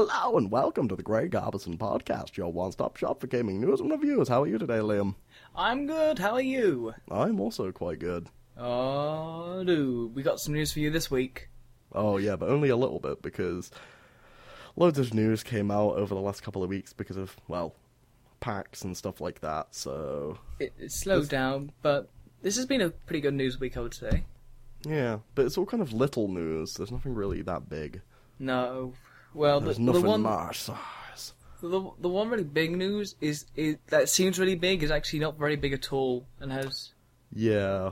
Hello and welcome to the Greg Garbison podcast, your one-stop shop for gaming news and reviews. How are you today, Liam? I'm good. How are you? I'm also quite good. Oh, do we got some news for you this week? Oh yeah, but only a little bit because loads of news came out over the last couple of weeks because of well, packs and stuff like that. So It, it slowed down, but this has been a pretty good news week, I would say. yeah, but it's all kind of little news. There's nothing really that big. No, well, the, There's the nothing one my size. the, the one really big news is, is that seems really big is actually not very big at all, and has Yeah,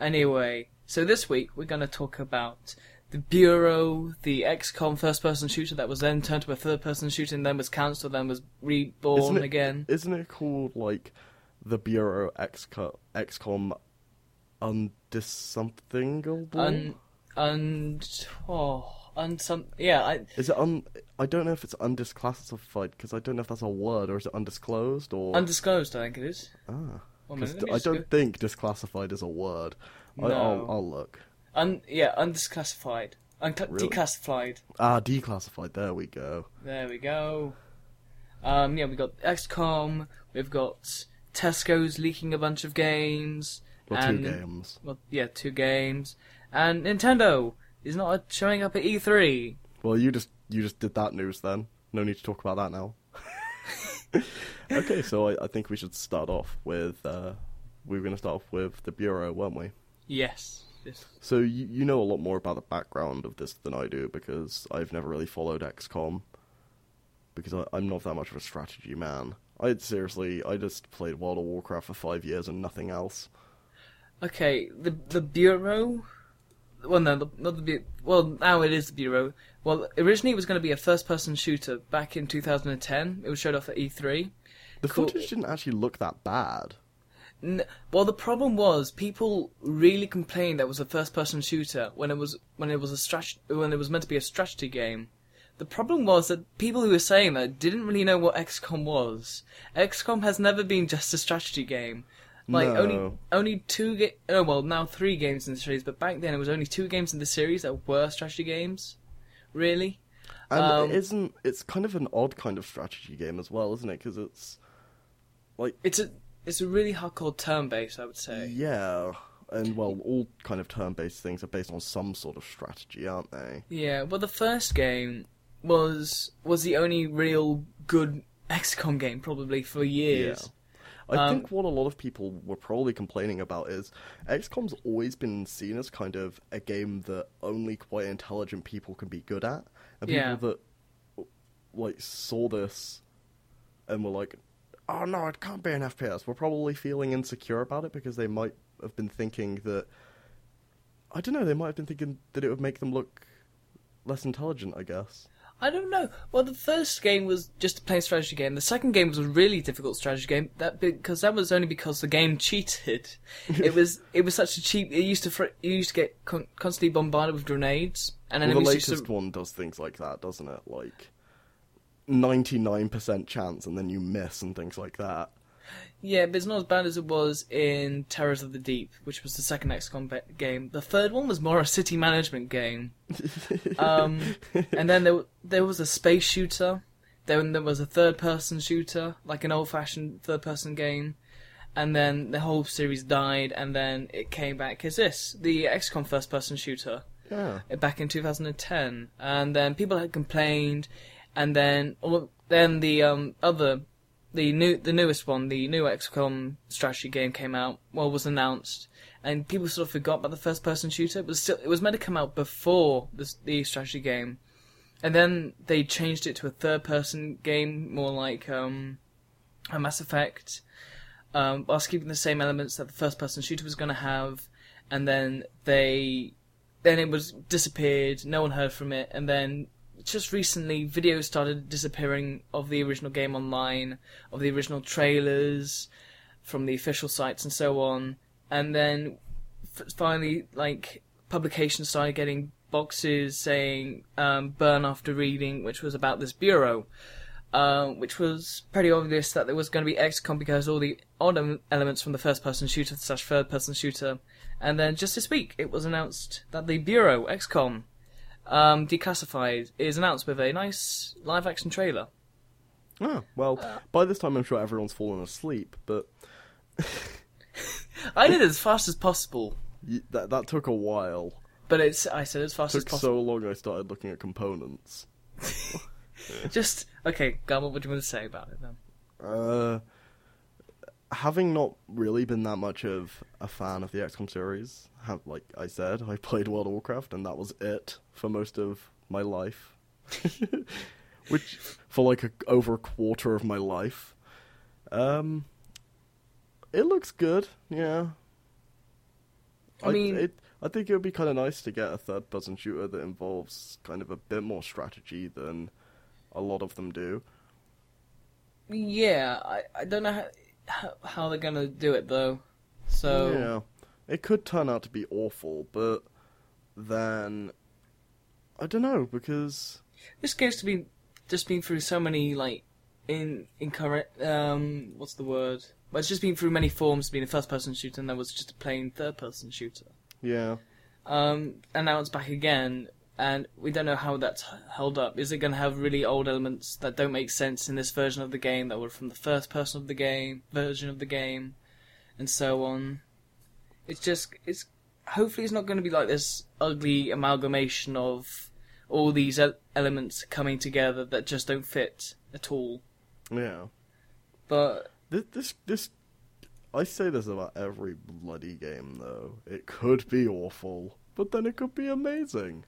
anyway. So this week we're going to talk about the Bureau, the XCOM first-person shooter that was then turned to a third-person shooter and then was cancelled, then was reborn Isn't it- again. isn't it called like the Bureau XCOM, XCOM undis something? Un, and oh, and some yeah. I, Is it un? I don't know if it's undisclassified because I don't know if that's a word or is it undisclosed or undisclosed, I think it is. ah. Minute, I don't go- think disclassified is a word. I, No. I'll, I'll look. Un, yeah, undisclassified, Uncla- Really? declassified. Ah, declassified. There we go. There we go. Um, yeah, we got XCOM. We've got Tesco's leaking a bunch of games. Well, and, two games. Well, yeah, two games. And Nintendo is not showing up at E E3. Well, you just you just did that news then. No need to talk about that now. okay, so I, I think we should start off with. Uh, we were going to start off with the bureau, weren't we? Yes. yes. So you you know a lot more about the background of this than I do because I've never really followed XCOM because I, I'm not that much of a strategy man. I seriously I just played World of Warcraft for five years and nothing else. Okay, the the bureau. Well, no, the, not the bu- well. Now it is the bureau. Well, originally it was going to be a first-person shooter back in 2010. It was showed off at E E3. The footage didn't actually look that bad. N- well, the problem was people really complained that it was a first-person shooter when it was when it was a strat- when it was meant to be a strategy game. The problem was that people who were saying that didn't really know what XCOM was. XCOM has never been just a strategy game. Like No. only only two ga- oh well now three games in the series, but back then it was only two games in the series that were strategy games. Really? And Um, it isn't it's kind of an odd kind of strategy game as well, isn't it? Because it's like It's a it's a really hardcore turn-based, I would say. yeah, and well, all kind of turn-based things are based on some sort of strategy, aren't they? Yeah, well, the first game was was the only real good XCOM game probably for years. I Um, think what a lot of people were probably complaining about is XCOM's always been seen as kind of a game that only quite intelligent people can be good at, and Yeah. people that like saw this and were like, "Oh no, it can't be an FPS," were probably feeling insecure about it because they might have been thinking that I don't know, they might have been thinking that it would make them look less intelligent. I guess. I don't know. Well, the first game was just a plain strategy game. The second game was a really difficult strategy game. That because that was only because the game cheated. it was it was such a cheap. It used to fr- you used to get con- constantly bombarded with grenades, and Well, the latest to. one does things like that, doesn't it? Like ninety nine percent chance, and then you miss and things like that. Yeah, but it's not as bad as it was in Terrors of the Deep, which was the second XCOM ba- game. The third one was more a city management game. Um, and then there there was a space shooter. Then there was a third person shooter, like an old fashioned third person game. And then the whole series died, and then it came back as this, the XCOM first person shooter, Yeah. uh, back in 2010. And then people had complained, and then well, then the um, other, the new the newest one, the new XCOM strategy game came out. Well, was announced, and people sort of forgot about the first person shooter. It was still it was meant to come out before the the strategy game, and then they changed it to a third person game, more like um, a Mass Effect, um, whilst keeping the same elements that the first person shooter was going to have, and then they then it was disappeared. No one heard from it, and then just recently, videos started disappearing of the original game online, of the original trailers from the official sites and so on, and then f- finally, like publications started getting boxes saying um, "burn after reading," which was about this bureau. Uh, which was pretty obvious that there was going to be XCOM because all the odd elements from the first-person shooter slash third-person shooter, and then just this week it was announced that the Bureau XCOM um, Declassified is announced with a nice live action trailer. Ah, well, by this time I'm sure everyone's fallen asleep, but I did it as fast as possible, that that took a while. but it's I said as fast as took possible. so long I started looking at components. Just okay, Garment, what do you want to say about it then? Uh, having not really been that much of a fan of the XCOM series, have, like I said, I played World of Warcraft and that was it for most of my life. Which, for like a, over a quarter of my life. Um, it looks good, yeah. I mean- it, I think it would be kind of nice to get a third-person shooter that involves kind of a bit more strategy than a lot of them do. Yeah, I, I don't know how, how how they're gonna do it though. So yeah, it could turn out to be awful, but then I don't know because this game's to be just been through so many like in incorrect um what's the word? Well, it's just been through many forms, being a first person shooter, and there was just a plain third person shooter. yeah, Um, and now it's back again, and we don't know how that's held up. Is it going to have really old elements that don't make sense in this version of the game that were from the first person of the game version of the game, and so on? It's just it's hopefully it's not going to be like this ugly amalgamation of all these elements coming together that just don't fit at all. yeah. But This this this I say this about every bloody game though. It could be awful, but then it could be amazing.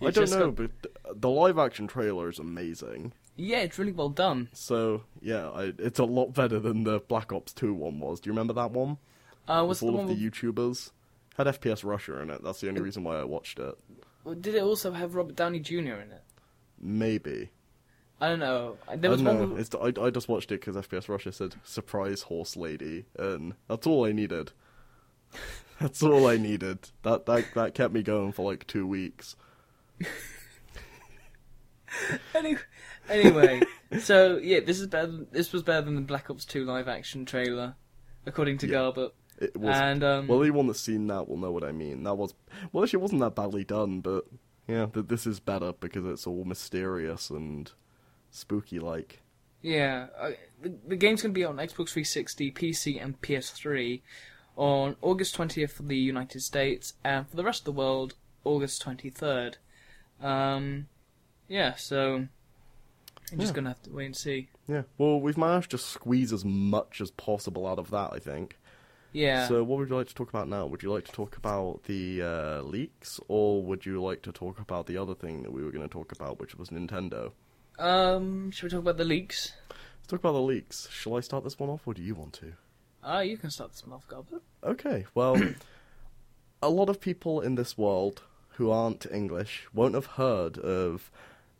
I don't know, got- but the live action trailer is amazing. yeah, it's really well done. So yeah, I, it's a lot better than the Black Ops Two one was. Do you remember that one? Uh, what's With the all one? of the YouTubers had FPS Russia in it. That's the only reason why I watched it. Did it also have Robert Downey Jr. in it? Maybe. I don't know. There I don't know. with- It's, I, I just watched it because FPS Russia said "surprise horse lady," and that's all I needed. That's all I needed. That that that kept me going for like two weeks. Any- anyway, so yeah, this is better. Than, this was better than the Black Ops Two live action trailer, according to Yeah. Garbert. It was And um, well, anyone that's seen that will know what I mean. That was well, actually, it wasn't that badly done, but yeah, th- this is better because it's all mysterious and spooky like. yeah, I, the, the game's gonna be on Xbox 360, PC, and PS3 on August 20th for the United States, and for the rest of the world, August 23rd. Um, yeah, so I'm just Yeah. gonna have to wait and see. Yeah, well, we've managed to squeeze as much as possible out of that, I think. Yeah. So, what would you like to talk about now? Would you like to talk about the uh, leaks, or would you like to talk about the other thing that we were going to talk about, which was Nintendo? um, should we talk about the leaks? Let's talk about the leaks. Shall I start this one off, or do you want to? Ah, you can start this off, Garbert. Okay, well, a lot of people in this world who aren't English won't have heard of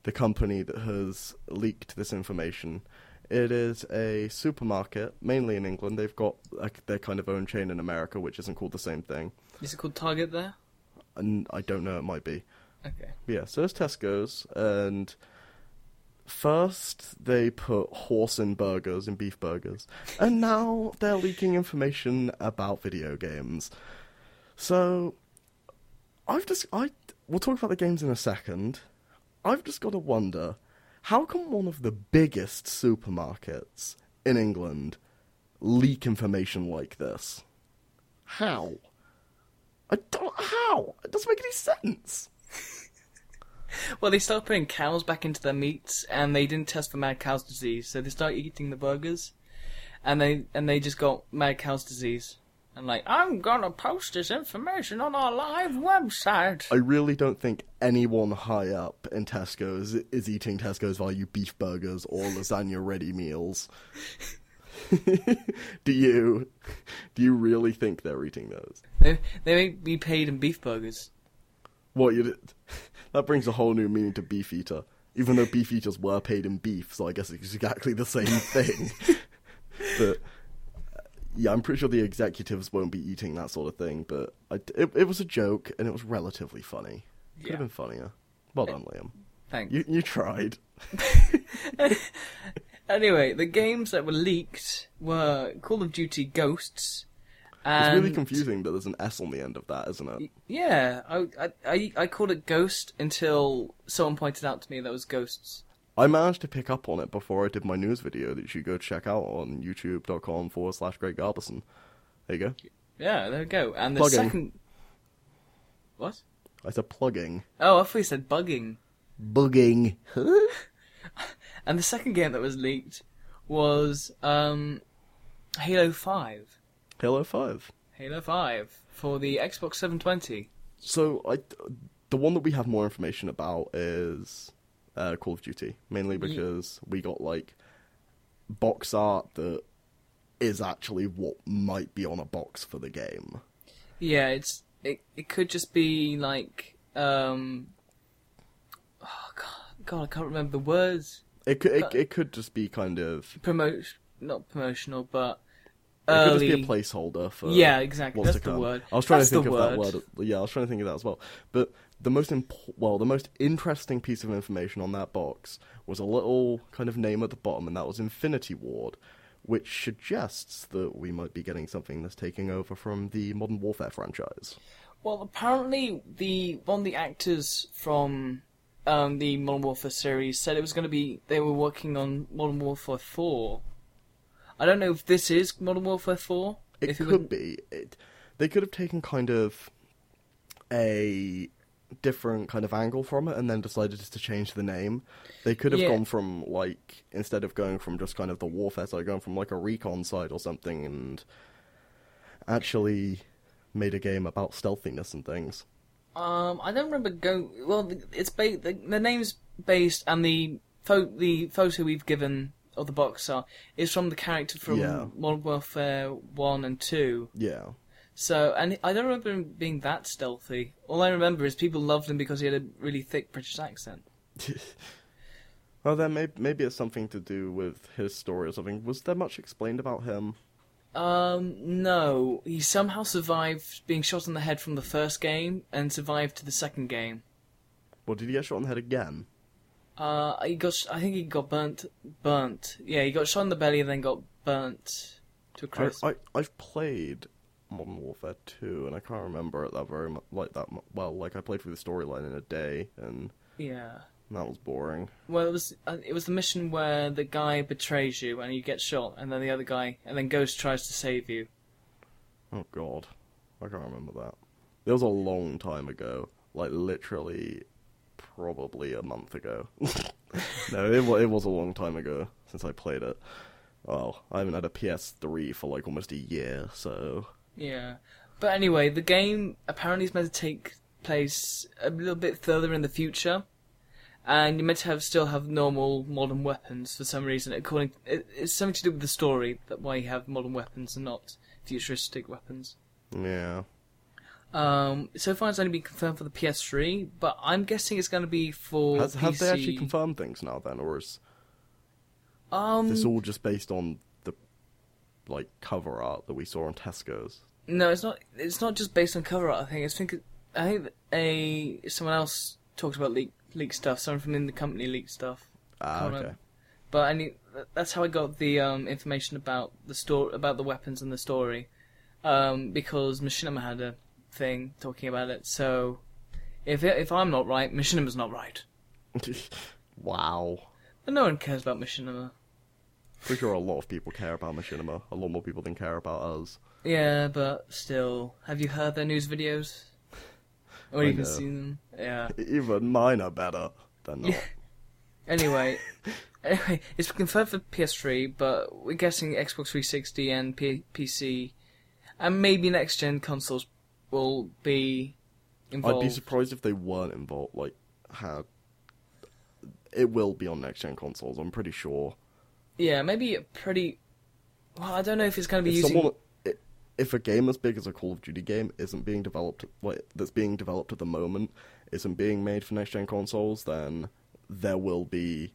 the company that has leaked this information. It is a supermarket, mainly in England. They've got like, their kind of own chain in America, which isn't called the same thing. Is it called Target there? And I don't know, it might be. Okay. Yeah, so it's Tesco's, and first they put horse in burgers and beef burgers, and now they're leaking information about video games. So, I've just I we'll talk about the games in a second. I've just got to wonder, how come one of the biggest supermarkets in England leak information like this? How? I don't how. It doesn't make any sense. Well, they started putting cows back into their meats, and they didn't test for mad cow's disease, so they started eating the burgers, and they and they just got mad cow's disease, and like I'm gonna post this information on our live website. I really don't think anyone high up in Tesco's is eating Tesco's value beef burgers or lasagna ready meals. do you? Do you really think they're eating those? They they may be paid in beef burgers. What you? That brings a whole new meaning to beef eater. Even though beef eaters were paid in beef, so I guess it's exactly the same thing. but uh, yeah, I'm pretty sure the executives won't be eating that sort of thing. But I, it, it was a joke, and it was relatively funny. Could Yeah. have been funnier. Well done, Liam. Thanks. You you tried. Anyway, the games that were leaked were Call of Duty Ghosts And It's really confusing that there's an S on the end of that, isn't it? Yeah, I, I, I, I called it Ghost until someone pointed out to me that was Ghosts. I managed to pick up on it before I did my news video that you should go check out on youtube.com forward slash Greg Garbison. There you go. Yeah, there we go. And the Plugging. second. What? I said plugging. Oh, I thought you said bugging. Bugging. And the second game that was leaked was um, Halo 5. Halo 5. Halo 5 for the Xbox 720. So I, the one that we have more information about is uh, Call of Duty, mainly because we got like box art that is actually what might be on a box for the game. Yeah, it's it. It could just be like um. Oh god, God, I can't remember the words. It could it, it could just be kind of Promote, not promotional, but it could just be a placeholder for yeah, exactly. what's That's the word. I was trying That's to think of word. that word. Yeah, I was trying to think of that as well. But the most imp- well, the most interesting piece of information on that box was a little kind of name at the bottom, and that was Infinity Ward, which suggests that we might be getting something that's taking over from the Modern Warfare franchise. Well, apparently the one of the actors from um, the Modern Warfare series said it was going to be they were working on Modern Warfare Four. I don't know if this is Modern Warfare Four. It if it could wouldn't- be. It, they could have taken kind of a different kind of angle from it and then decided just to change the name. They could have Yeah. gone from like instead of going from just kind of the warfare side, going from like a recon side or something and actually made a game about stealthiness and things. Um, I don't remember go. Well, it's ba- the, the name's based and the pho- the photo we've given of the box art is from the character from Yeah. Modern Warfare One and Two. Yeah. So, and I don't remember him being that stealthy. All I remember is people loved him because he had a really thick British accent. well, then maybe, maybe it's something to do with his story or something. Was there much explained about him? Um, no. He somehow survived being shot in the head from the first game and survived to the second game. Or did he get shot in the head again? Uh, he got. I think he got burnt. Burnt. Yeah, he got shot in the belly and then got burnt to a I, crisp. I I've played Modern Warfare 2 and I can't remember it that very mu- like that well. Like I played through the storyline in a day and Yeah. that was boring. Well, it was. Uh, it was the mission where the guy betrays you and you get shot, and then the other guy, and then Ghost tries to save you. Oh god, I can't remember that. It was a long time ago, like literally, probably a month ago. no, it was it was a long time ago since I played it. Oh, I haven't had a PS3 for like almost a year, so Yeah. But anyway, the game apparently is meant to take place a little bit further in the future. And you're meant to have still have normal modern weapons for some reason. According, it, it's something to do with the story that why you have modern weapons and not futuristic weapons. yeah. Um, so far it's only been confirmed for the PS3, but I'm guessing it's going to be for Has, PC. have they actually confirmed things now then, or is Um, this all just based on the like cover art that we saw on Tesco's? No, it's not. It's not just based on cover art. I think. I think. I think a someone else talked about leak leak stuff. Someone from in the company leaked stuff. Ah, okay. remember. But I mean, that's how I got the um, information about the story, about the weapons and the story, um, because Machinima had a thing talking about it. So, if if I'm not right, Machinima's not right. wow. But no one cares about Machinima. Pretty sure a lot of people care about Machinima. A lot more people than care about us. Yeah, but still, have you heard their news videos? Or I even know. seen them? Yeah. Even mine are better than that. Anyway, anyway, it's confirmed for PS3, but we're guessing Xbox 360 and P- PC, and maybe next gen consoles will be involved. I'd be surprised if they weren't involved. Like, had it will be on next gen consoles. I'm pretty sure. Yeah, maybe a pretty. Well, I don't know if it's going to be If using. someone, if a game as big as a Call of Duty game isn't being developed, like that's being developed at the moment, isn't being made for next gen consoles, then there will be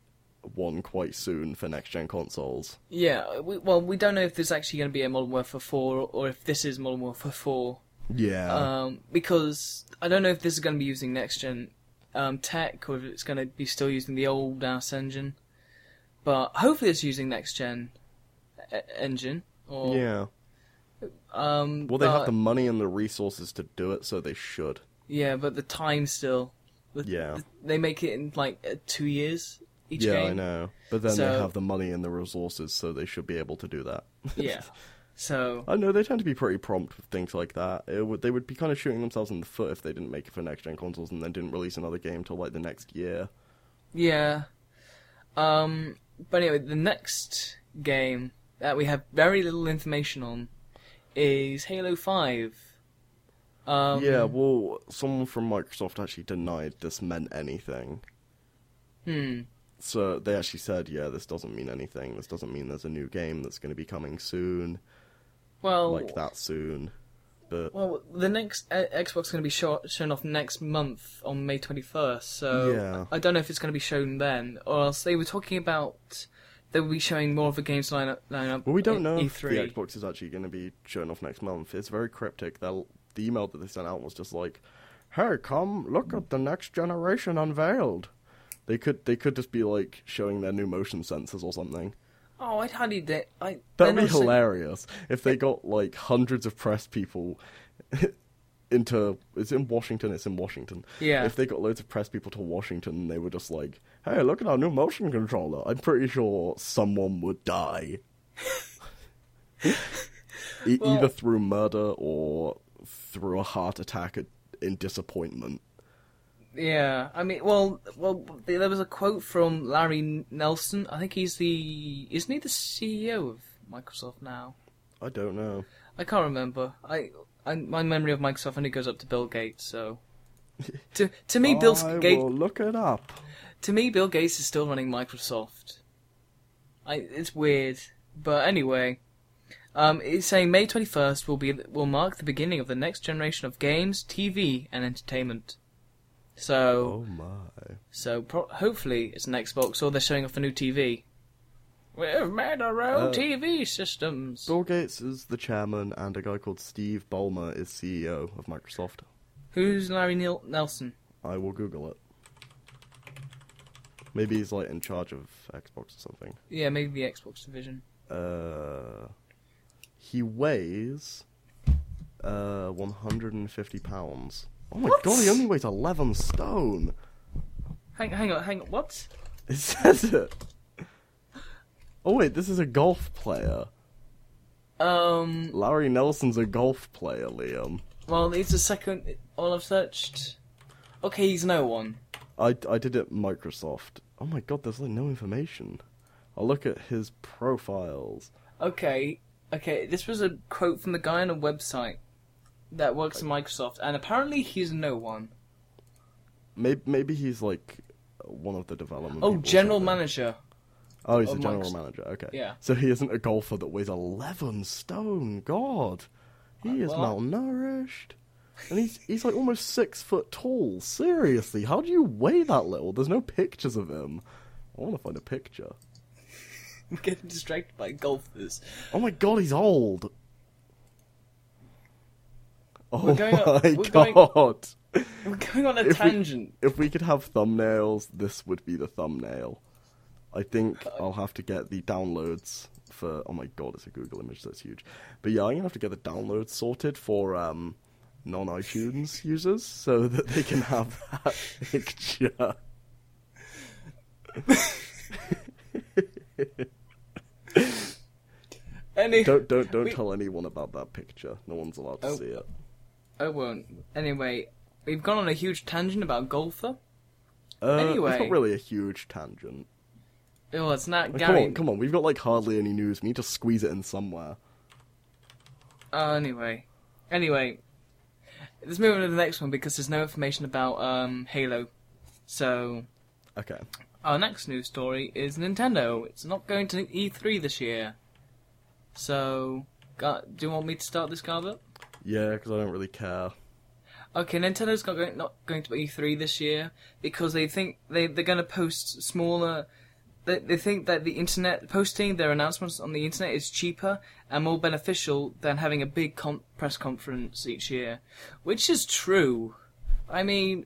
one quite soon for next gen consoles. Yeah, we, well, we don't know if there's actually going to be a Modern Warfare 4 or if this is Modern Warfare 4. Yeah. Um, because I don't know if this is going to be using next gen um, tech or if it's going to be still using the old ass engine. But hopefully it's using next gen e- engine. Or yeah. Um, Well, they but- have the money and the resources to do it, so they should. Yeah, but the time still. The- Yeah. the- they make it in like uh, two years each yeah, game. I know. But then they have the money and the resources, so they should be able to do that. Yeah. So I know they tend to be pretty prompt with things like that. It would, they would be kind of shooting themselves in the foot if they didn't make it for next gen consoles and then didn't release another game till like the next year. yeah. Um. But anyway, the next game that we have very little information on is Halo Five. Um, yeah, well, someone from Microsoft actually denied this meant anything. Hmm. So they actually said, yeah, this doesn't mean anything. This doesn't mean there's a new game that's going to be coming soon, Well, like that soon. But Well, the next uh, Xbox is going to be show- shown off next month on May 21st, so Yeah. I don't know if it's going to be shown then, or else they were talking about they will be showing more of the games lineup. lineup well, we don't know E3. the Xbox is actually going to be shown off next month. It's very cryptic. They'll, the email that they sent out was just like, "Hey, come look at the next generation unveiled." They could they could just be like showing their new motion sensors or something. Oh, I'd hardly de- I. That'd be saying- hilarious if they got like hundreds of press people into. It's in Washington. It's in Washington. Yeah. If they got loads of press people to Washington, they were just like, "Hey, look at our new motion controller." I'm pretty sure someone would die, e- Well- either through murder or through a heart attack in disappointment. Yeah, I mean, well, well, there was a quote from Larry Nelson. I think he's the isn't he the CEO of Microsoft now? I don't know. I can't remember. I, I my memory of Microsoft only goes up to Bill Gates. So, to to me, Bill Gates look it up. to me, Bill Gates is still running Microsoft. I it's weird, but anyway, um, it's saying May twenty first will be will mark the beginning of the next generation of games, TV, and entertainment. So, Oh my. so pro- hopefully it's an Xbox or they're showing off a new TV. We've made our own Uh, TV systems. Bill Gates is the chairman, and a guy called Steve Ballmer is CEO of Microsoft. Who's Larry Neil- Nelson? I will Google it. Maybe he's like in charge of Xbox or something. Yeah, maybe the Xbox division. Uh, he weighs uh 150 pounds. Oh my What? god, he only weighs 11 stone. Hang, hang on, hang on. What? It says it. Oh wait, this is a golf player. Um. Larry Nelson's a golf player, Liam. Well, it's the second. All I've searched. Okay, he's no one. I, I did it Microsoft. Oh my god, there's like no information. I'll look at his profiles. Okay, okay. This was a quote from the guy on a website that works in Microsoft, and apparently he's no one. Maybe maybe he's like one of the development. Oh, general manager. Oh, he's a general Microsoft. manager. Okay. Yeah. So he isn't a golfer that weighs eleven stone. God, he is well- malnourished, and he's he's like almost six foot tall. Seriously, how do you weigh that little? There's no pictures of him. I want to find a picture. I'm getting distracted by golfers. Oh my god, he's old. Oh We're going on- my we're going- god. We're going on a If we- tangent. If we could have thumbnails, this would be the thumbnail. I think I'll have to get the downloads for. Oh my god, it's a Google image that's huge. But yeah, I'm gonna have to get the downloads sorted for um, non iTunes users so that they can have that picture. Any, Don't don't don't We- tell anyone about that picture. No one's allowed to Oh. see it. I won't. Anyway, we've gone on a huge tangent about golfer. Uh, Anyway. it's not really a huge tangent. Oh, it's not Like, Gary. come on, come on. We've got like hardly any news. We need to squeeze it in somewhere. Uh, anyway, anyway, let's move on to the next one because there's no information about um, Halo. So Okay. our next news story is Nintendo. It's not going to E3 this year. So, Gar- do you want me to start this, Garbett? Yeah, because I don't really care. Okay, Nintendo's not going, not going to E3 this year because they think they they're going to post smaller. They, they think that the internet posting their announcements on the internet is cheaper and more beneficial than having a big press conference each year, which is true. I mean,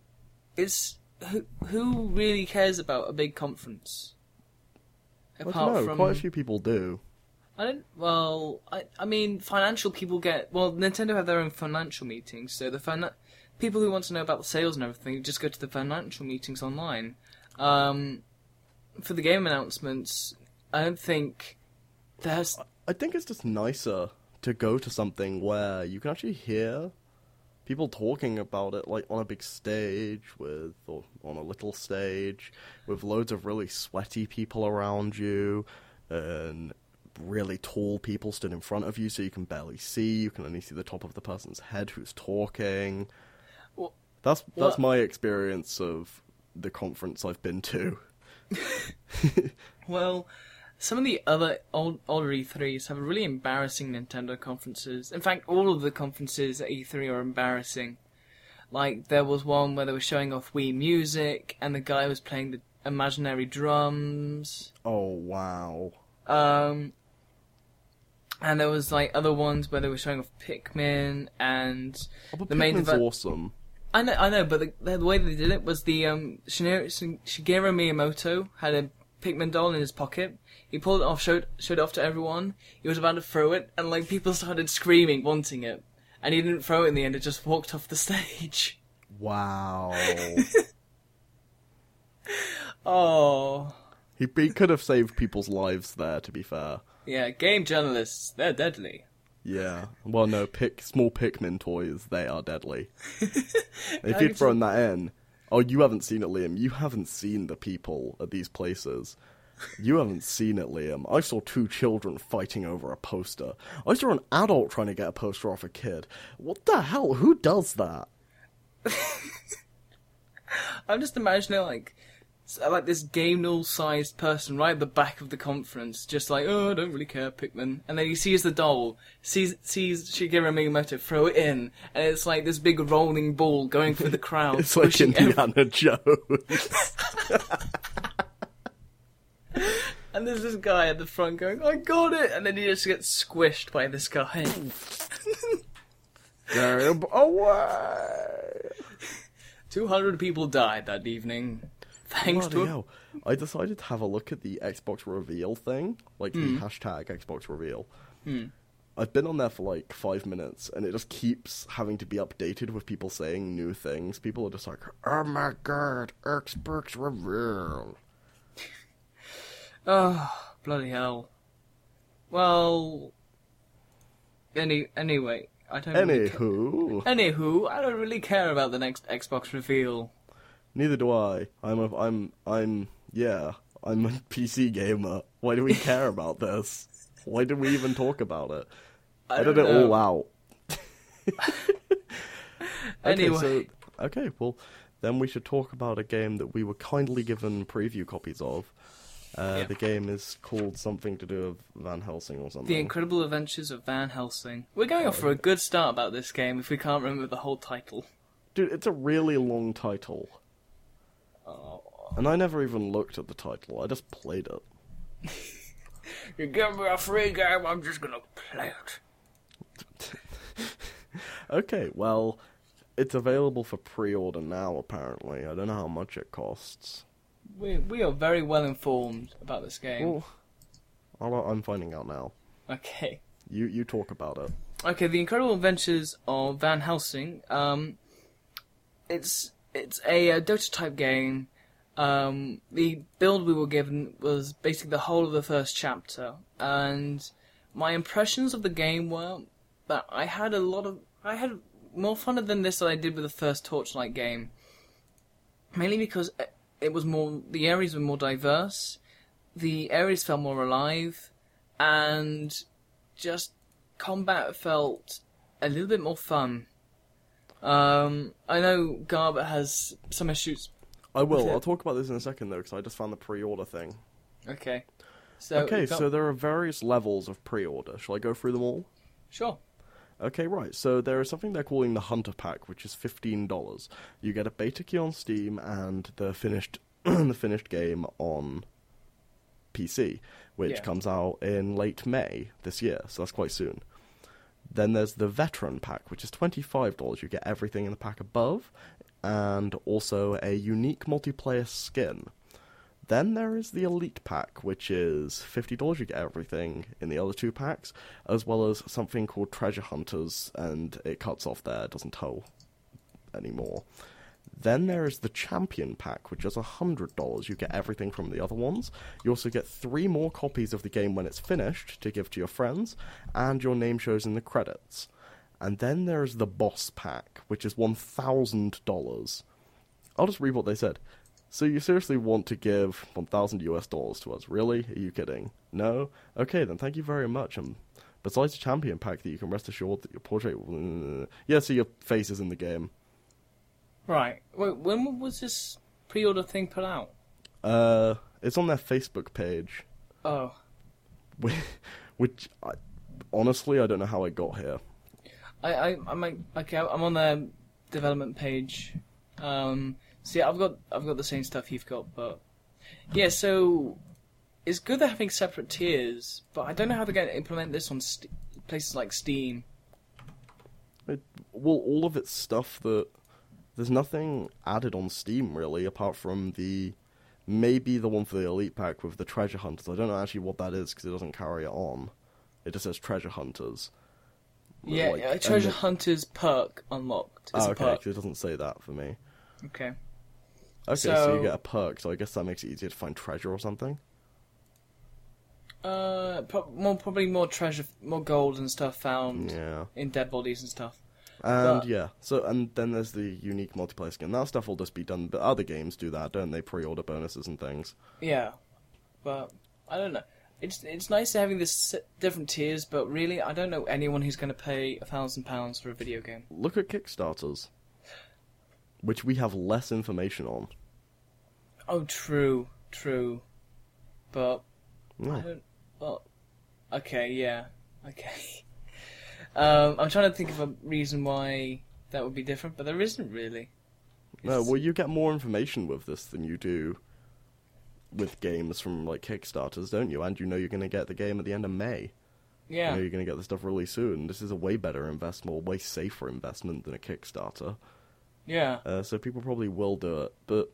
it's who who really cares about a big conference? I don't know. Quite a few people do. I don't. Well, I I mean, financial people get. Well, Nintendo have their own financial meetings, so the fina- people who want to know about the sales and everything just go to the financial meetings online. Um, for the game announcements, I don't think there's. I think it's just nicer to go to something where you can actually hear people talking about it, like on a big stage with, or on a little stage with loads of really sweaty people around you, and really tall people stood in front of you, so you can barely see. You can only see the top of the person's head who's talking. Well, That's that's what- my experience of the conference I've been to. Well, some of the other old older E3s have really embarrassing Nintendo conferences. In fact, all of the conferences at E3 are embarrassing. Like there was one where they were showing off Wii Music, and the guy was playing the imaginary drums. Oh wow! Um, and there was like other ones where they were showing off Pikmin, and Oh, but The main Pikmin's awesome. I know, I know, but the, the way they did it was the um, Shigeru, Shigeru Miyamoto had a Pikmin doll in his pocket. He pulled it off, showed showed it off to everyone. He was about to throw it, and like people started screaming, wanting it, and he didn't throw it in the end. It just walked off the stage. Wow. Oh, he, he could have saved people's lives there. To be fair. Yeah, game journalists, they're deadly. Yeah. Well, no, pick small Pikmin toys. They are deadly. if you'd thrown that in, oh, you haven't seen it, Liam. You haven't seen the people at these places. You haven't seen it, Liam. I saw two children fighting over a poster. I saw an adult trying to get a poster off a kid. What the hell? Who does that? I'm just imagining like s- Uh, like this game all sized person right at the back of the conference, just like, oh, I don't really care, Pikmin. And then he sees the doll, sees sees Shigeru Miyamoto throw it in, and it's like this big rolling ball going through the crowd. It's like Indiana Jones. and there's this guy at the front going, I got it! And then he just gets squished by this guy. Him away! 200 people died that evening. Thanks Bloody to hell. I decided to have a look at the Xbox reveal thing, like the hmm. hashtag Xbox reveal. Hmm. I've been on there for like five minutes, and it just keeps having to be updated with people saying new things. People are just like, "Oh my god, Xbox reveal!" Oh, bloody hell. Well, any anyway, I don't. Really ca- Anywho, Anywho, I don't really care about the next Xbox reveal. Neither do I. I'm a, I'm, I'm, yeah, I'm a PC gamer. Why do we care about this? Why did we even talk about it? I Edit don't it know. all out. Anyway. Okay, so okay, well, then we should talk about a game that we were kindly given preview copies of. Uh. The game is called something to do with Van Helsing or something. The Incredible Adventures of Van Helsing. We're going off for a good start about this game if we can't remember the whole title. Dude, it's a really long title, Oh. and I never even looked at the title. I just played it. You give me a free game, I'm just gonna play it. Okay, well, it's available for pre-order now. Apparently, I don't know how much it costs. We, we are very well informed about this game. Well, I'm finding out now. Okay. You you talk about it. Okay, The Incredible Adventures of Van Helsing. Um, it's it's a, uh Dota type game. Um, the build we were given was basically the whole of the first chapter, and my impressions of the game were that I had a lot of I had more fun than this than I did with the first Torchlight game. Mainly because it- it was more the areas were more diverse, the areas felt more alive, and just combat felt a little bit more fun. Um, I know Garb has some issues. I will. I'll talk about this in a second though, because I just found the pre-order thing. Okay. So okay, Gar- so there are various levels of pre-order. Shall I go through them all? sure. Okay, right. So there is something they're calling the Hunter Pack, which is fifteen dollars. You get a beta key on Steam and the finished the finished game on PC, which Yeah. comes out in late May this year. So that's quite soon. Then there's the Veteran Pack, which is twenty five dollars. You get everything in the pack above, and also a unique multiplayer skin. Then there is the Elite Pack, which is $50. You get everything in the other two packs, as well as something called Treasure Hunters, and it cuts off there, doesn't tell anymore. Then there is the Champion Pack, which is $100. You get everything from the other ones. You also get three more copies of the game when it's finished to give to your friends, and your name shows in the credits. And then there is the Boss Pack, which is $1,000. I'll just read what they said. So you seriously want to give 1,000 US dollars to us? Really? Are you kidding? No? Okay, then thank you very much. And besides the Champion Pack, that you can rest assured that your portrait. Will... Yeah, so your face is in the game. Right. Wait, when was this pre-order thing put out? Uh, it's on their Facebook page, Oh, which, which I, honestly I don't know how I got here. I, I, I'm like, okay. I'm on their development page. Um, see, I've got, I've got the same stuff you've got, but yeah. So it's good they're having separate tiers, but I don't know how they're going to implement this on st- places like Steam. It, well, all of it's stuff that there's nothing added on Steam really, apart from the maybe the one for the Elite Pack with the Treasure Hunters. I don't know actually what that is because it doesn't carry it on. It just says Treasure Hunters. Yeah, Like, yeah, Treasure it- Hunter's perk unlocked. It's Oh, a okay, it doesn't say that for me. Okay. Okay, so, So- you get a perk, so I guess that makes it easier to find treasure or something. Uh, pro- more probably more treasure, more gold and stuff found Yeah. in dead bodies and stuff. And But- yeah, so and then there's the unique multiplayer skin. That stuff will just be done, but other games do that, don't they? Pre-order bonuses and things. Yeah, but I don't know. It's it's nice having this different tiers, but really, I don't know anyone who's going to pay a thousand pounds for a video game. Look at Kickstarters, which we have less information on. Oh, true, true, but I don't. Well, okay, yeah, okay. um, I'm trying to think of a reason why that would be different, but there isn't really. No, well, you get more information with this than you do with games from like Kickstarters, don't you? And you know you're going to get the game at the end of May. yeah. You know you're going to get the stuff really soon. This is a way better investment, or way safer investment than a Kickstarter. Yeah, Uh, so people probably will do it, but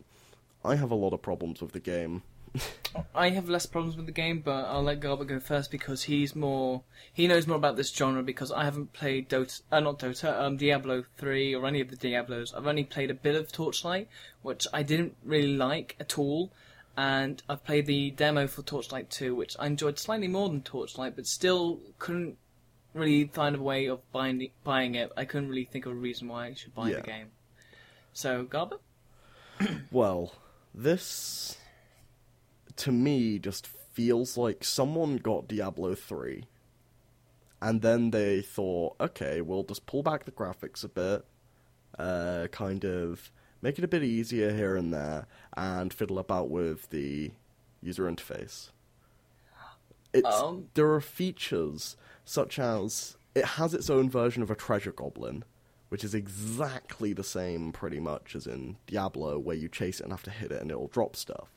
I have a lot of problems with the game. I have less problems with the game, but I'll let Garber go first because he's more he knows more about this genre because I haven't played Dota, uh, not Dota, um, Diablo three or any of the Diablos. I've only played a bit of Torchlight, which I didn't really like at all, and I've played the demo for Torchlight two, which I enjoyed slightly more than Torchlight, but still couldn't really find a way of buying buying it. I couldn't really think of a reason why I should buy Yeah. the game. So Garber, Well, this to me just feels like someone got Diablo 3 and then they thought, okay, we'll just pull back the graphics a bit, uh, kind of make it a bit easier here and there, and fiddle about with the user interface. It's, Um. there are features such as it has its own version of a treasure goblin, which is exactly the same pretty much as in Diablo, where you chase it and have to hit it and it'll drop stuff.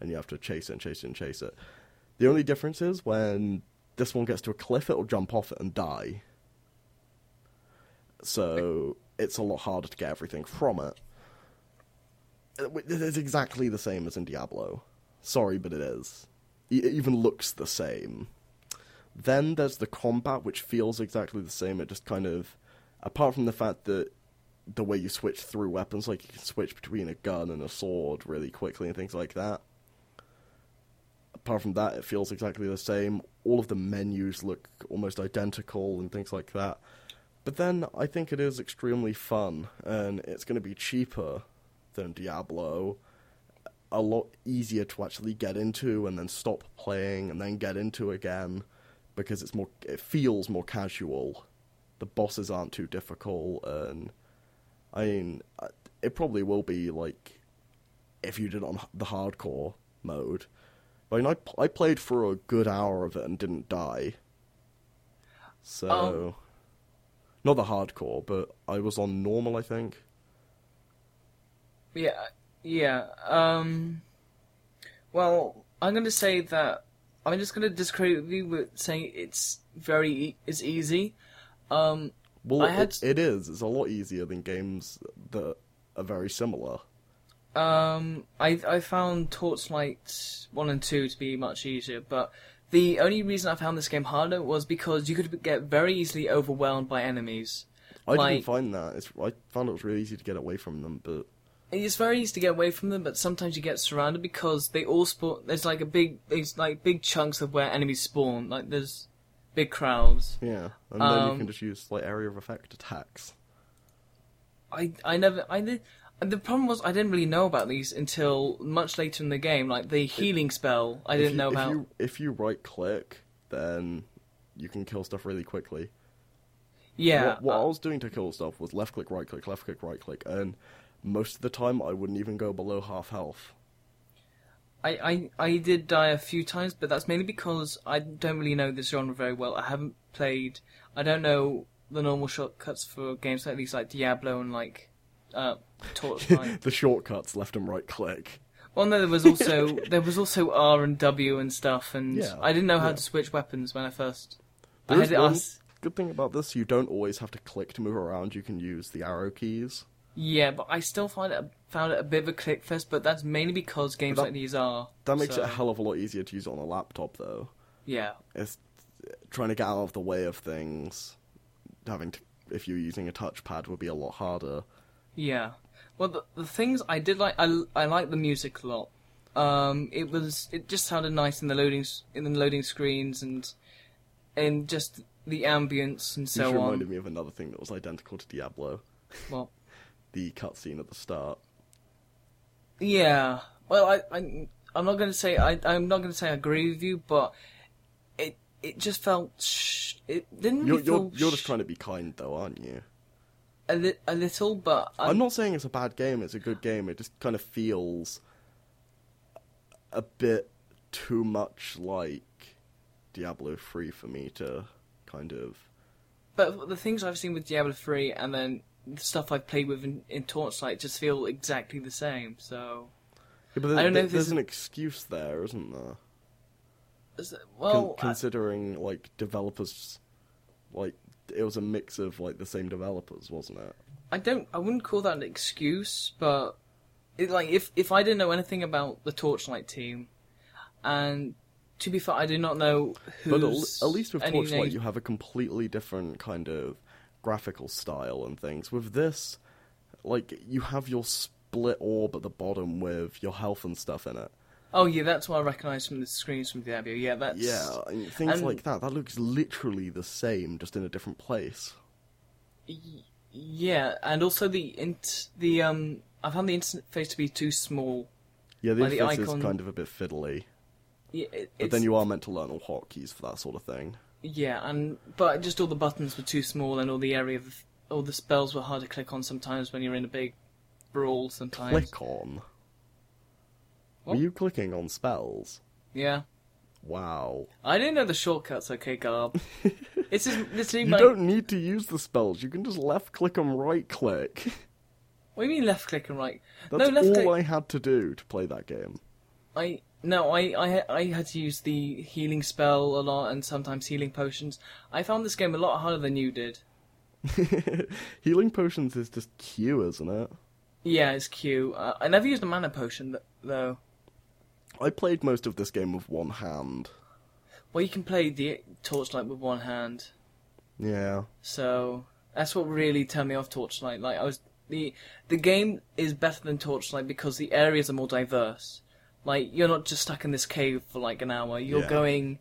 And you have to chase it and chase it and chase it. The only difference is when this one gets to a cliff, it'll jump off it and die. So it's a lot harder to get everything from it. It- It's exactly the same as in Diablo. Sorry, but it is. It even looks the same. Then there's the combat, which feels exactly the same. It just kind of, apart from the fact that the way you switch through weapons, like you can switch between a gun and a sword really quickly and things like that. Apart from that, it feels exactly the same. All of the menus look almost identical and things like that. But then I think it is extremely fun, and it's going to be cheaper than Diablo. A lot easier to actually get into and then stop playing and then get into again because it's more. It feels more casual. The bosses aren't too difficult, and I mean, uh, it probably will be like if you did it on the hardcore mode. But I mean, I, I played for a good hour of it and didn't die. So, Um. not the hardcore, but I was on normal, I think. Yeah, yeah. Um, well, I'm going to say that I'm just going to discredit you with saying it's very e- it's easy. Um, Well, I had it, it is. It's a lot easier than games that are very similar. Um, I I found Torchlight one and two to be much easier, but the only reason I found this game harder was because you could get very easily overwhelmed by enemies. I Like- didn't find that. It's, I found it was really easy to get away from them, but It's very easy to get away from them, but sometimes you get surrounded because they all spawn. There's like a big, there's like big chunks of where enemies spawn. Like there's big crowds. yeah. And then you Um, can just use like area of effect attacks. I I never I The problem was I didn't really know about these until much later in the game. Like the healing spell, I didn't you- know if about. You, if you right click, then you can kill stuff really quickly. yeah, What, what uh, I was doing to kill stuff was left click, right click, left click, right click, and most of the time I wouldn't even go below half health. I, I I did die a few times, but that's mainly because I don't really know this genre very well. I haven't played. I don't know the normal shortcuts for games like these, like Diablo and like uh, Torchlight. the shortcuts, left and right click. well, no, there was also there was also R and W and stuff, and Yeah, I didn't know how yeah. to switch weapons when I first. I had one good thing about this: you don't always have to click to move around. You can use the arrow keys. Yeah, but I still find it found it a bit of a click fest. But that's mainly because games That- like these are. That makes so- it a hell of a lot easier to use on a laptop, though. Yeah, It's trying to get out of the way of things. Having to, if you're using a touchpad, would be a lot harder. Yeah. Well, the, the things I did like, I, I like the music a lot. Um, it was it just sounded nice in the loading in the loading screens and and just the ambience and so just on. reminded me of another thing that was identical to Diablo: Well, the cutscene at the start. yeah. Well, I, I I'm not going to say I I'm not going to say I agree with you, but it it just felt sh- it didn't You're really you're, feel you're just trying to be kind, though, aren't you? A, li- a little, but I'm, I'm, not saying it's a bad game. It's a good game. It just kind of feels a bit too much like Diablo 3 for me to kind of. But the things I've seen with Diablo 3 and then the stuff I've played with in, in Torchlight just feel exactly the same. So, Yeah, but there- I don't know if there's an excuse there, isn't there? is it- Con- well, I- considering like developers, like it was a mix of like the same developers, wasn't it? I don't. I wouldn't call that an excuse, but it, like if if I didn't know anything about the Torchlight team, and to be fair, I do not know who's. But at, least with Torchlight, names- you have a completely different kind of graphical style and things. With this, like you have your split orb at the bottom with your health and stuff in it. Oh yeah, that's what I recognise from the screens from Diablo. Yeah, that's Yeah, things and- like that. That looks literally the same, just in a different place. Yeah, and also the int the um. I found the interface to be too small. Yeah, the Like the icon- is kind of a bit fiddly, Yeah, it, but then you are meant to learn all hotkeys for that sort of thing. Yeah, and but just all the buttons were too small, and all the area of all the spells were hard to click on sometimes when you're in a big brawl. Sometimes. Click on. What? Were you clicking on spells? Yeah, Wow. I didn't know the shortcuts. Okay, Garb. it's just You don't need to use the spells. You can just left click and right click. What do you mean left click and right? That's no, left all click. I had to do to play that game. I no, I, I I had to use the healing spell a lot, and sometimes healing potions. I found this game a lot harder than you did. Healing potions is just Q, isn't it? Yeah, it's Q. Uh, I never used a mana potion th- though. I played most of this game with one hand. Well, you can play the torchlight with one hand. Yeah. So that's what really turned me off Torchlight. Like I was the the game is better than Torchlight because the areas are more diverse. Like you're not just stuck in this cave for like an hour. You're Yeah. going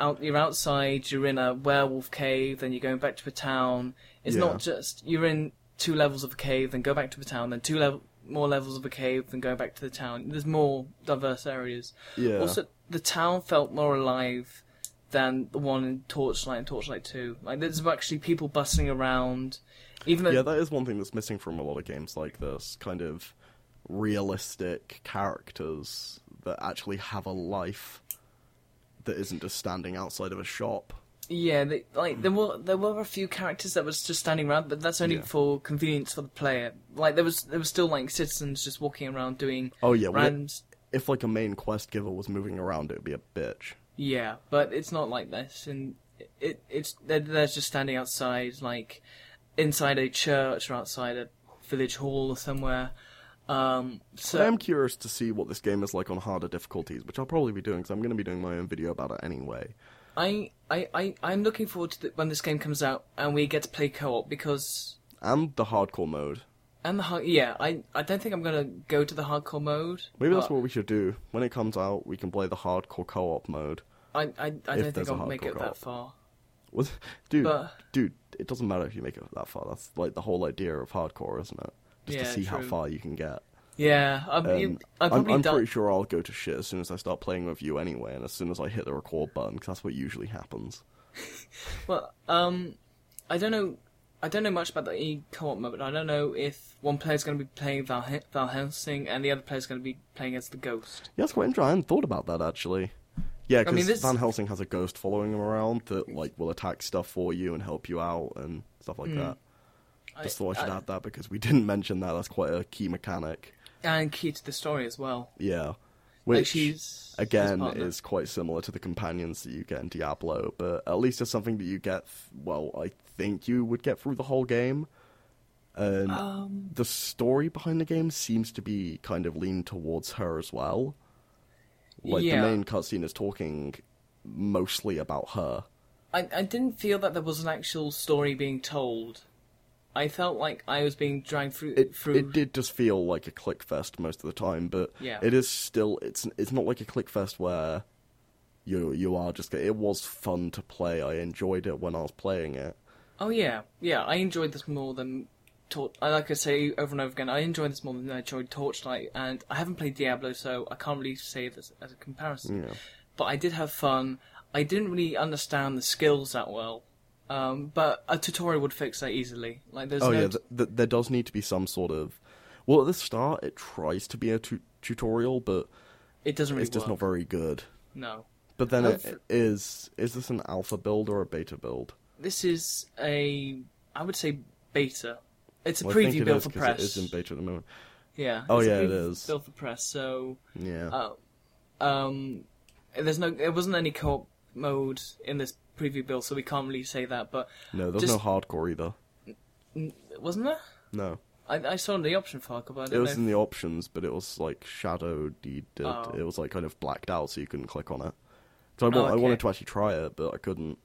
out. You're outside. You're in a werewolf cave. Then you're going back to a town. It's Yeah. not just you're in two levels of a cave, then go back to a town, then two level more levels of a cave, than going back to the town. There's more diverse areas. Yeah. Also, the town felt more alive than the one in Torchlight and Torchlight 2. Like, there's actually people bustling around. Even though, yeah, that is one thing that's missing from a lot of games like this. Kind of realistic characters that actually have a life that isn't just standing outside of a shop. Yeah, they, like there were there were a few characters that was just standing around, but that's only Yeah. for convenience for the player. Like there was there was still like citizens just walking around doing Oh yeah, if like a main quest giver was moving around, it would be a bitch. Yeah, but it's not like this, and it it's they're, they're just standing outside, like inside a church or outside a village hall or somewhere, Um, so I am curious to see what this game is like on harder difficulties, which I'll probably be doing because I'm going to be doing my own video about it anyway. I, I, I, I'm looking forward to the, when this game comes out and we get to play co-op because And the hardcore mode. and the hard, yeah, I, I don't think I'm gonna go to the hardcore mode. Maybe that's what we should do. When it comes out, we can play the hardcore co-op mode. I, I, I don't think I'll make it that co-op. far. Was- dude, But- dude, it doesn't matter if you make it that far. That's like the whole idea of hardcore, isn't it? Just to Yeah, see how far you can get. Yeah, I'm, Um, you- I'm, I'm done. pretty sure I'll go to shit as soon as I start playing with you anyway, and as soon as I hit the record button, because that's what usually happens. Well, um, I don't know. I don't know much about the e co-op mode. I don't know if one player's going to be playing Val, Val Helsing and the other player's going to be playing as the Ghost. Yeah, it's quite interesting. I hadn't thought about that actually. Yeah, because mean, this- Van Helsing has a ghost following him around that like will attack stuff for you and help you out and stuff like that. Just thought I should add that because we didn't mention that. That's quite a key mechanic. And key to the story as well. Yeah, Like which she's again partner. is quite similar to the companions that you get in Diablo, but at least it's something that you get. Well, I think you would get through the whole game. And Um, the story behind the game seems to be kind of leaned towards her as well. Like Yeah. the main cutscene is talking mostly about her. I I didn't feel that there was an actual story being told. I felt like I was being dragged through It through. it did just feel like a click fest most of the time, but Yeah. it is still it's it's not like a click fest where you you are just it was fun to play. I enjoyed it when I was playing it. Oh yeah, yeah. I enjoyed this more than. Tor- I like I say over and over again. I enjoyed this more than I enjoyed Torchlight, and I haven't played Diablo, so I can't really say this as a comparison. Yeah. But I did have fun. I didn't really understand the skills that well, um, but a tutorial would fix that easily. Like there's Oh no yeah, t- th- th- there does need to be some sort of. Well, at the start, it tries to be a tu- tutorial, but it doesn't really it's just not very good. No, But then it I've- is is this an alpha build or a beta build? this is a I would say beta. It's a Well, preview it build is for press. It is in beta at the moment. Yeah. Oh, it's yeah, it preview build for press. So Yeah. Uh, um, there's no, there wasn't any co-op mode in this preview build, so we can't really say that. But no, there's just- no hardcore either. wasn't there? No, I, I saw the option for hardcore, but it was know. in the options, but it was like shadowed. Oh. it was like kind of blacked out, so you couldn't click on it. So I, Oh, I wanted to actually try it, but I couldn't.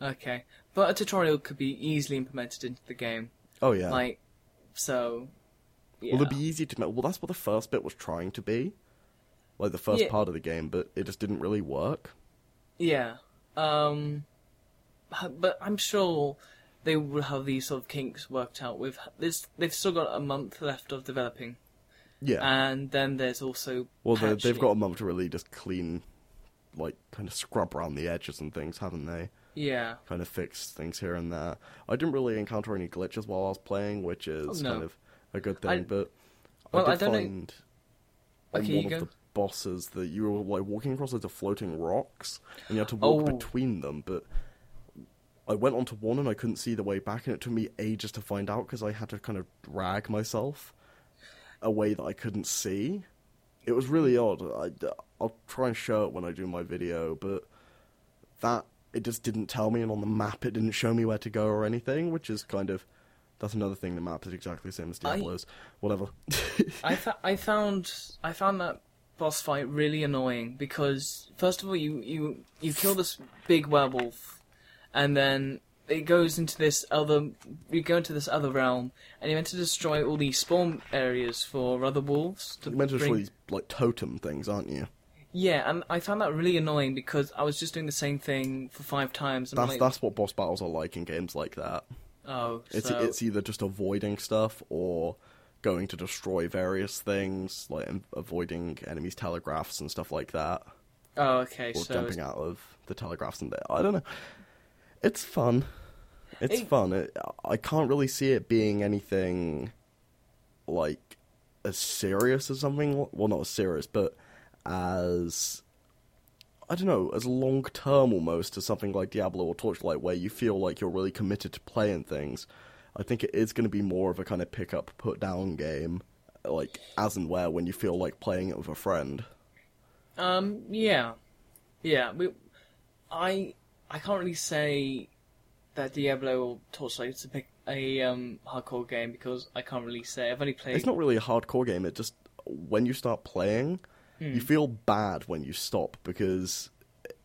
Okay, but a tutorial could be easily implemented into the game, Oh yeah. like so. Yeah. Will it be easy to? Well, that's what the first bit was trying to be, like the first Yeah. part of the game, but it just didn't really work. Yeah. Um, but I'm sure they will have these sort of kinks worked out. With this, they've still got a month left of developing, Yeah. and then there's also well, they, they've got a month to really just clean, like kind of scrub around the edges and things, haven't they? yeah. Kind of fix things here and there. I didn't really encounter any glitches while I was playing, which oh, is Oh, no. kind of a good thing. I- but well, I I did don't find on Okay, one of the bosses that you were like walking across loads of floating rocks, and you had to walk Oh. between them. But I went onto one and I couldn't see the way back, and it took me ages to find out because I had to kind of drag myself a way that I couldn't see. It was really odd. I, I'll try and show it when I do my video, but that it just didn't tell me, and on the map it didn't show me where to go or anything, which is kind of that's another thing. The map is exactly the same as I- Diablo's. Whatever. I, I found I found that boss fight really annoying because first of all you you you kill this big werewolf and then it goes into this other you go into this other realm and you're meant to destroy all these spawn areas for other wolves to You're meant to bring- destroy these like totem things, aren't you? yeah and I found that really annoying because I was just doing the same thing for five times and I'm That's like, that's what boss battles are like in games like that. oh It's so, it's either just avoiding stuff or going to destroy various things, like avoiding enemies' telegraphs and stuff like that, oh okay or so jumping out of the telegraphs and there. I don't know. It's fun. It's It- fun. It, I can't really see it being anything like as serious as something. Well, not as serious, but as I don't know, as long term almost as something like Diablo or Torchlight, where you feel like you're really committed to playing things. I think it is going to be more of a kind of pick up, put down game, like as and where when you feel like playing it with a friend. Um, yeah, yeah. We, I, I can't really say that Diablo or Torchlight is a a um, hardcore game because I can't really say. I've only played. It's not really a hardcore game. It just when you start playing, Hmm. you feel bad when you stop because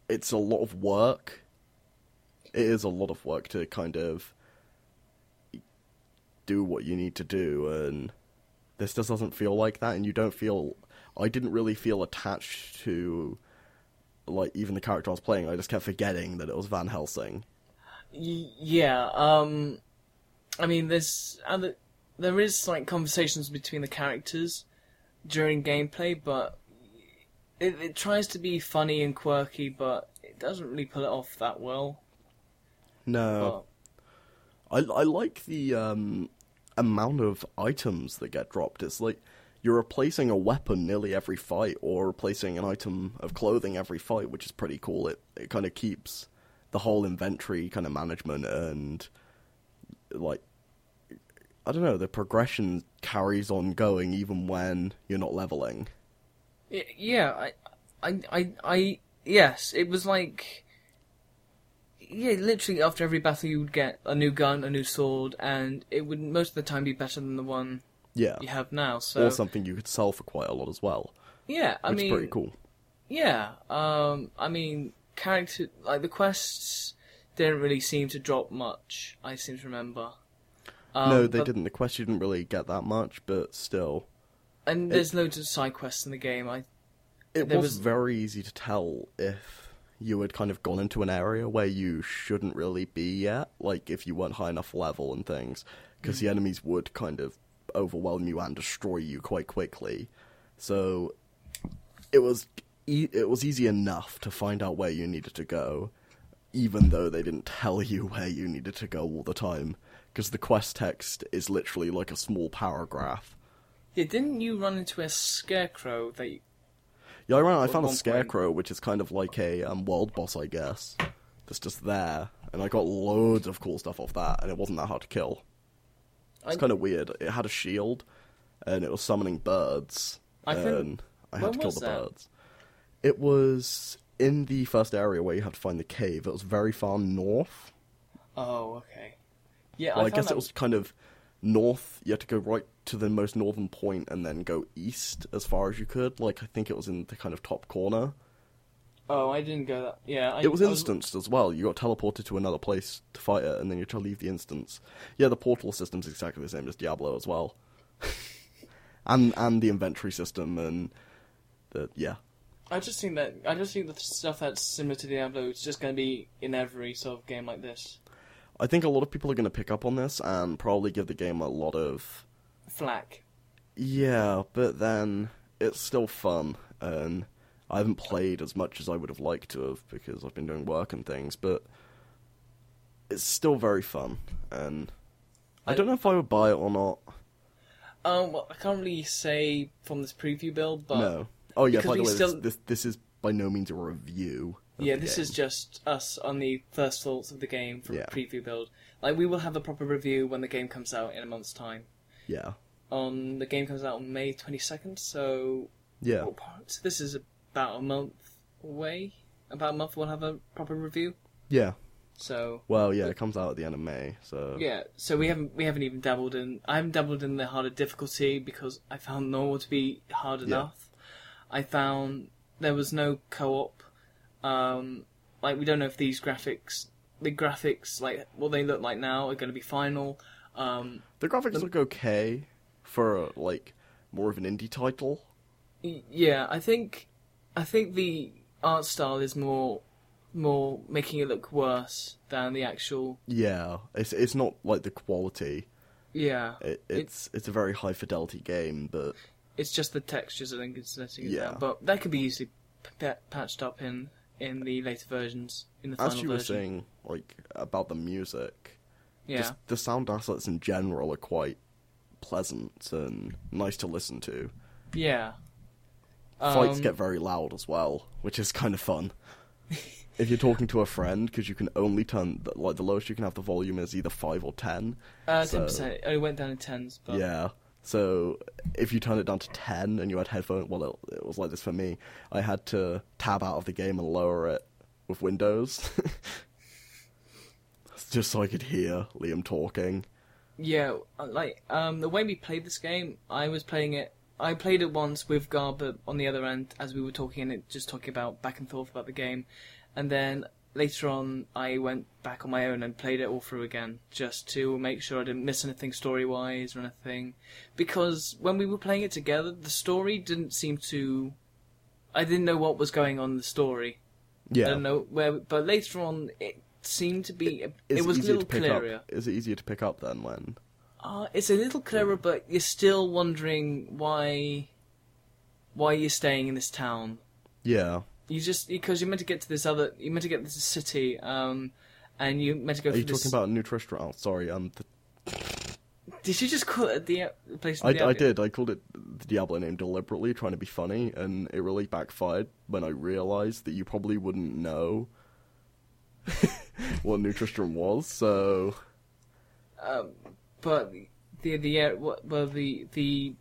it's a lot of work. It is a lot of work to kind of do what you need to do, and this just doesn't feel like that. And you don't feel. I didn't really feel attached to like even the character I was playing. I just kept forgetting that it was Van Helsing. Y- yeah. Um, I mean, there's other, there is like conversations between the characters during gameplay, but it, it tries to be funny and quirky, but it doesn't really pull it off that well. No. But I I like the um, amount of items that get dropped. It's like you're replacing a weapon nearly every fight, or replacing an item of clothing every fight, which is pretty cool. It it kind of keeps the whole inventory kind of management and like I don't know the progression carries on going even when you're not leveling. Yeah, I, I, I, I, yes, it was like, yeah, literally after every battle you would get a new gun, a new sword, and it would most of the time be better than the one Yeah, you have now. So or something you could sell for quite a lot as well, yeah, I which mean, is pretty cool. yeah, um, I mean, character like the quests didn't really seem to drop much. I seem to remember. Um, no, they but- didn't. The quest you didn't really get that much, but still. And there's loads of side quests in the game. I It was, was- very easy to tell if you had kind of gone into an area where you shouldn't really be yet, like if you weren't high enough level and things, because the enemies would kind of overwhelm you and destroy you quite quickly. So it was e- it was easy enough to find out where you needed to go, even though they didn't tell you where you needed to go all the time, because the quest text is literally like a small paragraph. yeah, didn't you run into a scarecrow that you, Yeah, I ran. I found a one point. scarecrow, which is kind of like a um, world boss, I guess. That's just there, and I got loads of cool stuff off that, and it wasn't that hard to kill. It's I- kind of weird. It had a shield, and it was summoning birds, I think- I had when to kill the that? birds. It was in the first area where you had to find the cave. It was very far north. Oh, okay. Yeah, Well, I, found guess that- it was kind of north. You had to go right to the most northern point, and then go east as far as you could. Like I think it was in the kind of top corner. Oh, I didn't go that. Yeah, I, It was instanced as well. You got teleported to another place to fight it, and then you had to leave the instance. Yeah, the portal system's exactly the same as Diablo as well, and and the inventory system and the yeah. I just think that I just think the stuff that's similar to Diablo is just going to be in every sort of game like this. I think a lot of people are going to pick up on this and probably give the game a lot of Flack. yeah, but then it's still fun, and I haven't played as much as I would have liked to have because I've been doing work and things, but it's still very fun, and I don't know if I would buy it or not. Um, well, I can't really say from this preview build, but no. Oh yeah. By the way, still- this, this this is by no means a review. yeah, this game. is just us on the first thoughts of the game from Yeah. a preview build. Like we will have a proper review when the game comes out in a month's time. yeah, On the game comes out on May twenty second, so yeah, well, so this is about a month away. About a month, we'll have a proper review. yeah. So Well, yeah, it comes out at the end of May, so Yeah, so we haven't we haven't even dabbled in. I haven't dabbled in the harder difficulty because I found normal to be hard enough. Yeah. I found there was no co-op. Um, like we don't know if these graphics, the graphics, like what they look like now, are going to be final. Um, the graphics look okay for like more of an indie title. yeah, I think I think the art style is more more making it look worse than the actual. Yeah, it's it's not like the quality. Yeah, It, it's it's a very high fidelity game, but It's just the textures, I think, it's letting it Yeah. down. But that could be easily p- patched up in in the later versions, in the final as you were version. saying, like about the music, yeah, just the sound assets in general are quite pleasant and nice to listen to. yeah. Fights Um, get very loud as well, which is kind of fun. if you're talking to a friend, because you can only turn the, like the lowest you can have the volume is either five or ten. uh, ten percent. It only went down in tens, but Yeah. So if you turn it down to ten and you had headphones, well, it, it was like this for me. I had to tab out of the game and lower it with Windows, just so I could hear Liam talking. Yeah, like um, the way we played this game, I was playing it. I played it once with Garber on the other end as we were talking and it just talking about back and forth about the game, and then later on I went back on my own and played it all through again just to make sure I didn't miss anything story wise or anything, because when we were playing it together, the story didn't seem to. I didn't know what was going on in the story. I Yeah. don't know where, but later on it seemed to be—it was a little clearer. up. Is it easier to pick up then when? Uh, it's a little clearer, but you're still wondering why why you're staying in this town. Yeah. You just because you're meant to get to this other, you're meant to get to this city, um, and you meant to go. Are you through talking this... about New Tristram? Oh, sorry. Um, the, Did you just call it the, place? I, I did. I called it the Diablo name deliberately, trying to be funny, and it really backfired when I realized that you probably wouldn't know what New Tristram was. So Um, but the the air, well the the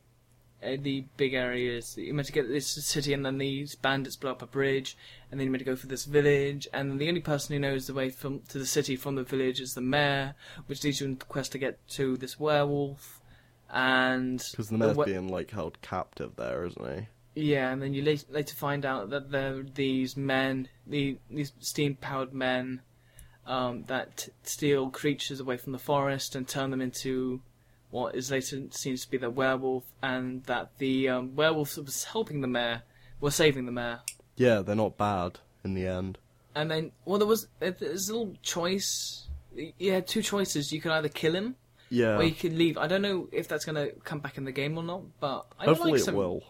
uh, the big area is you're meant to get this city, and then these bandits blow up a bridge, and then you're meant to go for this village, and then the only person who knows the way from to the city from the village is the mayor, which leads you on the quest to get to this werewolf, and because the mayor's we- being like held captive there, isn't he? yeah, and then you later, later find out that there are these men, the, these steam powered men, um, that steal creatures away from the forest and turn them into what is later seems to be the werewolf, and that the um, werewolf that was helping the mayor was saving the mayor. Yeah, they're not bad in the end. And then, well, there was there's a little choice. You had two choices. You could either kill him Yeah. or you could leave. I don't know if that's going to come back in the game or not, but I hopefully like it will,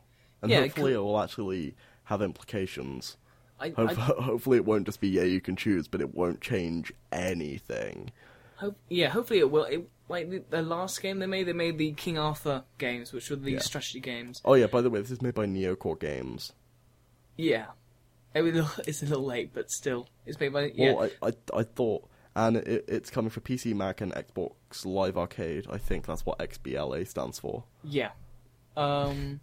and Yeah, it hopefully could- it will actually have implications. I, Hope, I, hopefully it won't just be yeah you can choose, but it won't change anything. Hope, yeah, hopefully it will. It, like the, the last game they made, they made the King Arthur games, which were the Yeah. strategy games. Oh yeah, by the way, this is made by Neocore Games. Yeah, a little, it's a little late, but still, it's made by yeah. Well, I, I, I thought, and it, it's coming for PC, Mac, and Xbox Live Arcade. I think that's what XBLA stands for. Yeah. Um.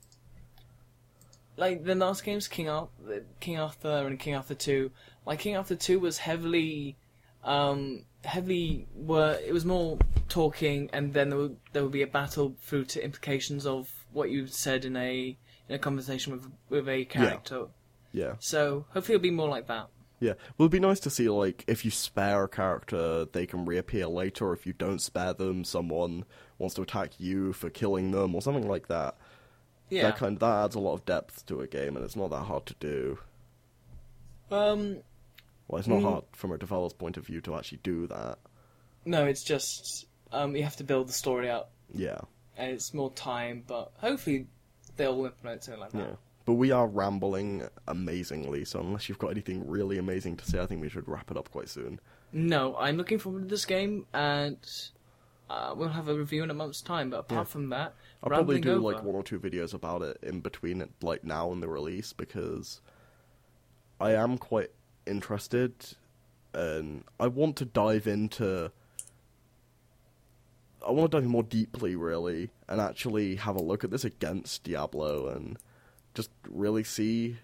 Like the last games, King Arthur, King Arthur, and King Arthur Two. Like King Arthur Two was heavily, um, heavily were it was more talking, and then there would there would be a battle through to implications of what you said in a in a conversation with with a character. Yeah, yeah. So hopefully it'll be more like that. yeah. Well, it'd be nice to see like if you spare a character, they can reappear later. Or if you don't spare them, someone wants to attack you for killing them, or something like that. Yeah. That kind that adds a lot of depth to a game, and it's not that hard to do. Um. Well, it's not Mm. hard from a developer's point of view to actually do that. No, it's just um you have to build the story out. Yeah, and it's more time. But hopefully they'll implement something like that. yeah. But we are rambling amazingly, so unless you've got anything really amazing to say, I think we should wrap it up quite soon. No, I'm looking forward to this game, and uh, we'll have a review in a month's time. But apart Yeah. from that, I'll probably do over. like one or two videos about it in between it, like now and the release, because I am quite interested, and I want to dive into. I want to dive in more deeply, really, and actually have a look at this against Diablo, and just really see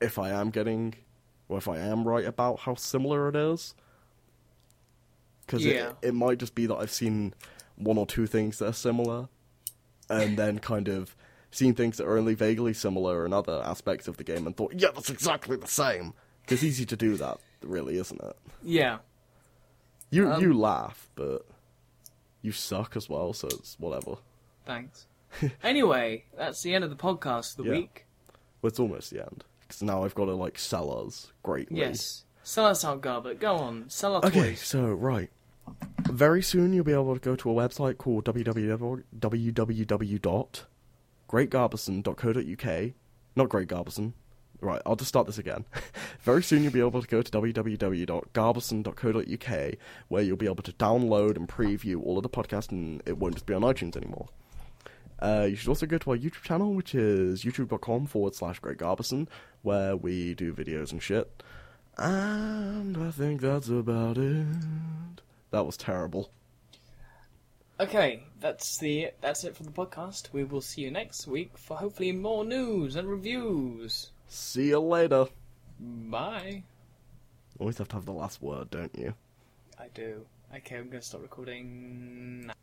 if I am getting, or if I am right about how similar it is. Because Yeah. it, it might just be that I've seen one or two things that are similar, and then kind of seen things that are only vaguely similar in other aspects of the game and thought, yeah, that's exactly the same. It's easy to do that, really, isn't it? Yeah, You Um, you laugh, but you suck as well, so it's whatever. thanks. anyway, that's the end of the podcast for the Yeah. week. Well, it's almost the end because now I've got to like sell us greatly. Yes, sell us out, Garbett. Go on, sell our Okay, toys. so right. Very soon you'll be able to go to a website called www.greatgarbison.co.uk. Not Great Garbison. Right, I'll just start this again. Very soon you'll be able to go to www.garbison.co.uk where you'll be able to download and preview all of the podcasts and it won't just be on iTunes anymore. Uh, you should also go to our YouTube channel, which is youtube.com forward slash Great Garbison, where we do videos and shit. And I think that's about it. That was terrible. Okay, that's the that's it for the podcast. We will see you next week for hopefully more news and reviews. See you later. Bye. Always have to have the last word, don't you? I do. Okay, I'm gonna stop recording now.